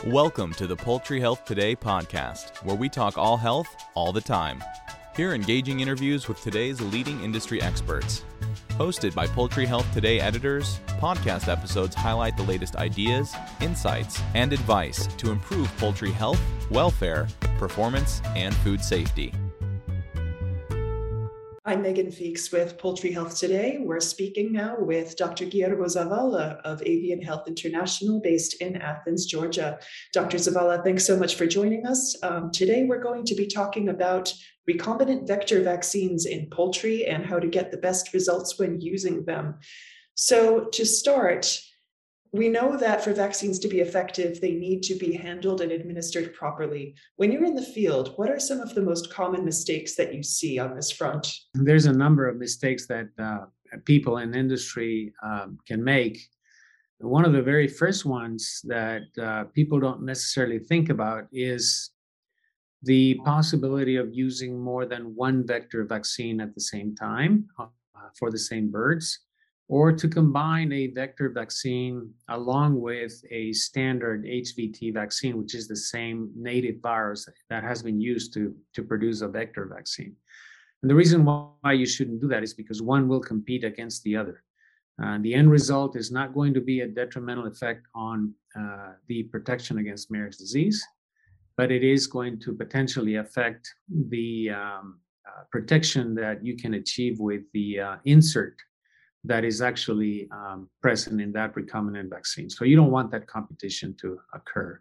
Welcome to the Poultry Health Today podcast, where we talk all health all the time. Hear engaging interviews with today's leading industry experts. Hosted by Poultry Health Today editors, podcast episodes highlight the latest ideas, insights, and advice to improve poultry health, welfare, performance, and food safety. I'm Megan Feeks with Poultry Health Today. We're speaking now with Dr. Guillermo Zavala of Avian Health International, based in Athens, Georgia. Dr. Zavala, thanks so much for joining us. Um, today, we're going to be talking about recombinant vector vaccines in poultry and how to get the best results when using them. So, to start, we know that for vaccines to be effective, they need to be handled and administered properly. When you're in the field, what are some of the most common mistakes that you see on this front? There's a number of mistakes that uh, people in industry um, can make. One of the very first ones that uh, people don't necessarily think about is the possibility of using more than one vector vaccine at the same time uh, for the same birds or to combine a vector vaccine along with a standard HVT vaccine, which is the same native virus that has been used to, to produce a vector vaccine. And the reason why you shouldn't do that is because one will compete against the other. Uh, the end result is not going to be a detrimental effect on uh, the protection against Marek's disease, but it is going to potentially affect the um, uh, protection that you can achieve with the uh, insert that is actually um, present in that recombinant vaccine. So you don't want that competition to occur.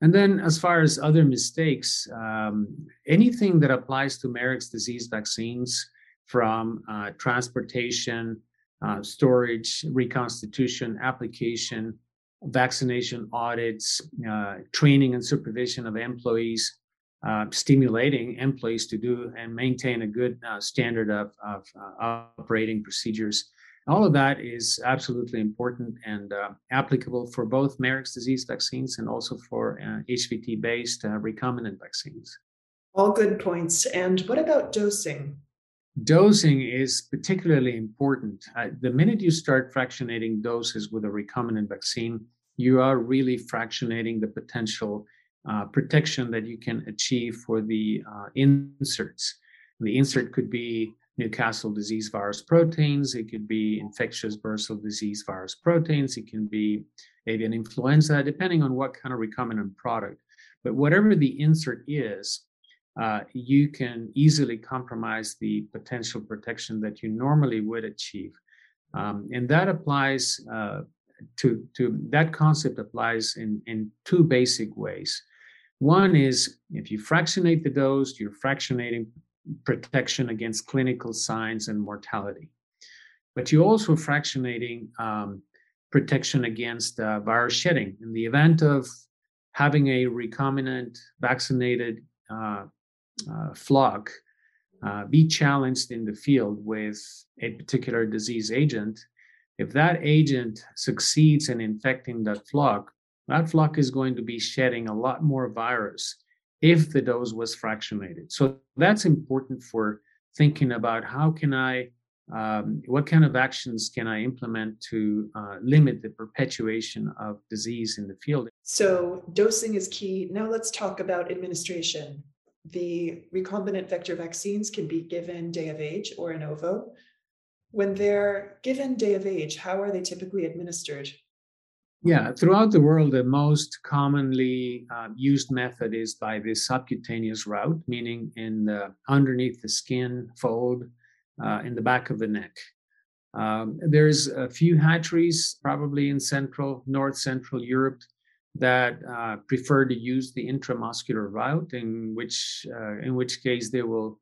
And then, as far as other mistakes, um, anything that applies to Marek's disease vaccines, from uh, transportation, uh, storage, reconstitution, application, vaccination audits, uh, training and supervision of employees, uh, stimulating employees to do and maintain a good uh, standard of, of uh, operating procedures all of that is absolutely important and uh, applicable for both Marek's disease vaccines and also for uh, HVT based uh, recombinant vaccines. All good points. And what about dosing? Dosing is particularly important. Uh, the minute you start fractionating doses with a recombinant vaccine, you are really fractionating the potential uh, protection that you can achieve for the uh, inserts. The insert could be Newcastle disease virus proteins, it could be infectious bursal disease virus proteins, it can be avian influenza, depending on what kind of recombinant product. But whatever the insert is, uh, you can easily compromise the potential protection that you normally would achieve. Um, and that applies uh, to, to that concept applies in, in two basic ways. One is if you fractionate the dose, you're fractionating protection against clinical signs and mortality. But you're also fractionating um, protection against uh, virus shedding. In the event of having a recombinant vaccinated uh, uh, flock uh, be challenged in the field with a particular disease agent, if that agent succeeds in infecting that flock, that flock is going to be shedding a lot more virus if the dose was fractionated. So that's important for thinking about how can I, um, what kind of actions can I implement to uh, limit the perpetuation of disease in the field. So dosing is key. Now let's talk about administration. The recombinant vector vaccines can be given day of age or in ovo. When they're given day of age, how are they typically administered? Yeah, throughout the world, the most commonly uh, used method is by the subcutaneous route, meaning in the underneath the skin fold uh, in the back of the neck. Um, there's a few hatcheries, probably in central, north central Europe, that uh, prefer to use the intramuscular route, in which uh, in which case they will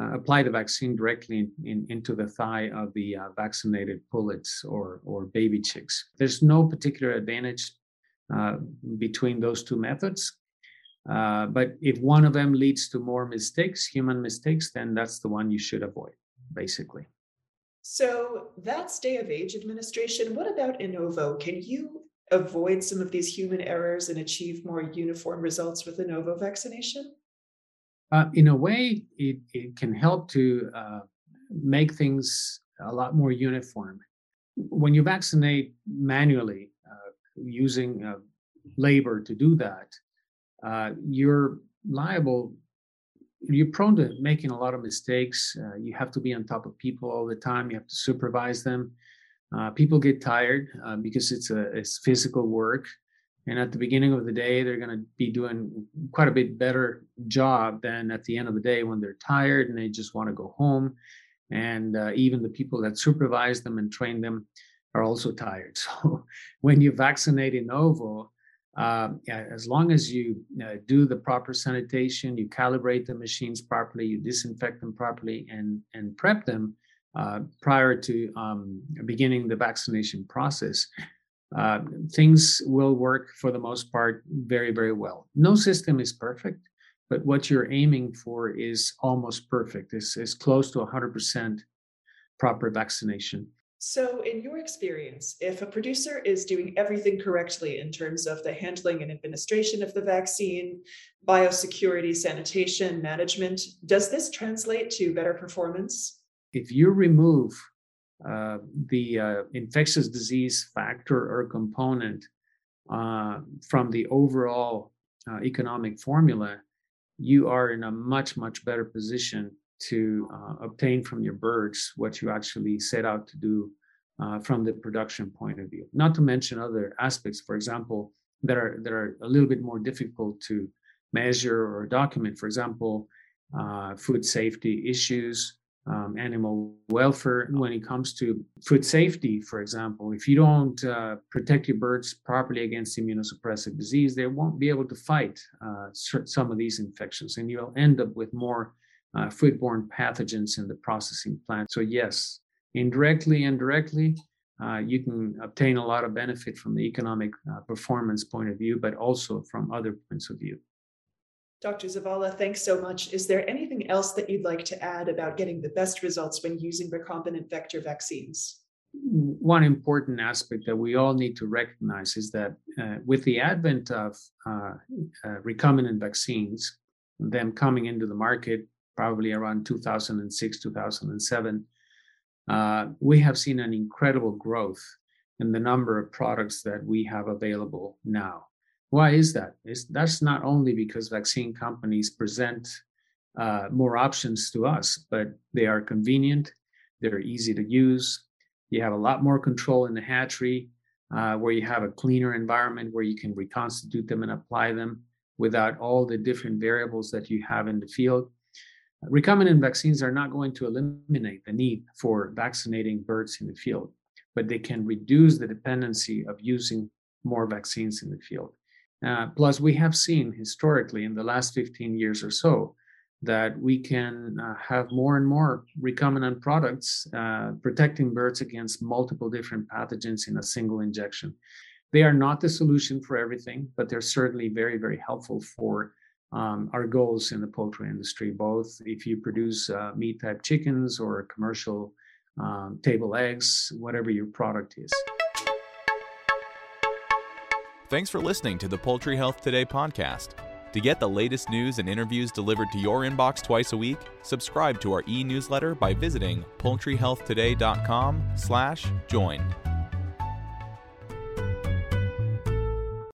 uh, apply the vaccine directly in, in, into the thigh of the uh, vaccinated pullets or, or baby chicks. There's no particular advantage uh, between those two methods. Uh, but if one of them leads to more mistakes, human mistakes, then that's the one you should avoid, basically. So that's day of age administration. What about in ovo? Can you avoid some of these human errors and achieve more uniform results with in ovo vaccination? Uh, in a way, it, it can help to uh, make things a lot more uniform. When you vaccinate manually uh, using uh, labor to do that, uh, you're liable. You're prone to making a lot of mistakes. You have to be on top of people all the time. You have to supervise them. People get tired because it's a it's physical work, and at the beginning of the day, they're going to be doing quite a bit better job than at the end of the day when they're tired and they just want to go home. And uh, even the people that supervise them and train them are also tired. So when you vaccinate in ovo, uh, as long as you uh, do the proper sanitation, you calibrate the machines properly, you disinfect them properly, and and prep them uh, prior to um, beginning the vaccination process, uh, things will work for the most part very very well. No system is perfect, but what you're aiming for is almost perfect. It's, it's close to 100% proper vaccination. So, in your experience, if a producer is doing everything correctly in terms of the handling and administration of the vaccine, biosecurity, sanitation, management, does this translate to better performance? If you remove uh, the uh, infectious disease factor or component uh, from the overall uh, economic formula, you are in a much, much better position to uh, obtain from your birds what you actually set out to do from the production point of view. Not to mention other aspects, for example, that are that are a little bit more difficult to measure or document. For example, food safety issues, um, animal welfare. When it comes to food safety, for example, if you don't uh, protect your birds properly against immunosuppressive disease, they won't be able to fight uh, some of these infections, and you'll end up with more uh, foodborne pathogens in the processing plant. So, yes, indirectly and directly, uh, you can obtain a lot of benefit from the economic uh, performance point of view, but also from other points of view. Dr. Zavala, thanks so much. Is there anything else that you'd like to add about getting the best results when using recombinant vector vaccines? One important aspect that we all need to recognize is that uh, with the advent of uh, uh, recombinant vaccines, them coming into the market probably around 2006, 2007, uh, we have seen an incredible growth in the number of products that we have available now. Why is that? It's, that's not only because vaccine companies present uh, more options to us, but they are convenient, they're easy to use. You have a lot more control in the hatchery, uh, where you have a cleaner environment where you can reconstitute them and apply them without all the different variables that you have in the field. Recombinant vaccines are not going to eliminate the need for vaccinating birds in the field, but they can reduce the dependency of using more vaccines in the field. Uh, plus, we have seen historically in the last 15 years or so that we can uh, have more and more recombinant products uh, protecting birds against multiple different pathogens in a single injection. They are not the solution for everything, but they're certainly very, very helpful for um, our goals in the poultry industry, both if you produce uh, meat type chickens or commercial um, table eggs, whatever your product is. Thanks for listening to the Poultry Health Today podcast. To get the latest news and interviews delivered to your inbox twice a week, subscribe to our e-newsletter by visiting poultryhealthtoday.com/join.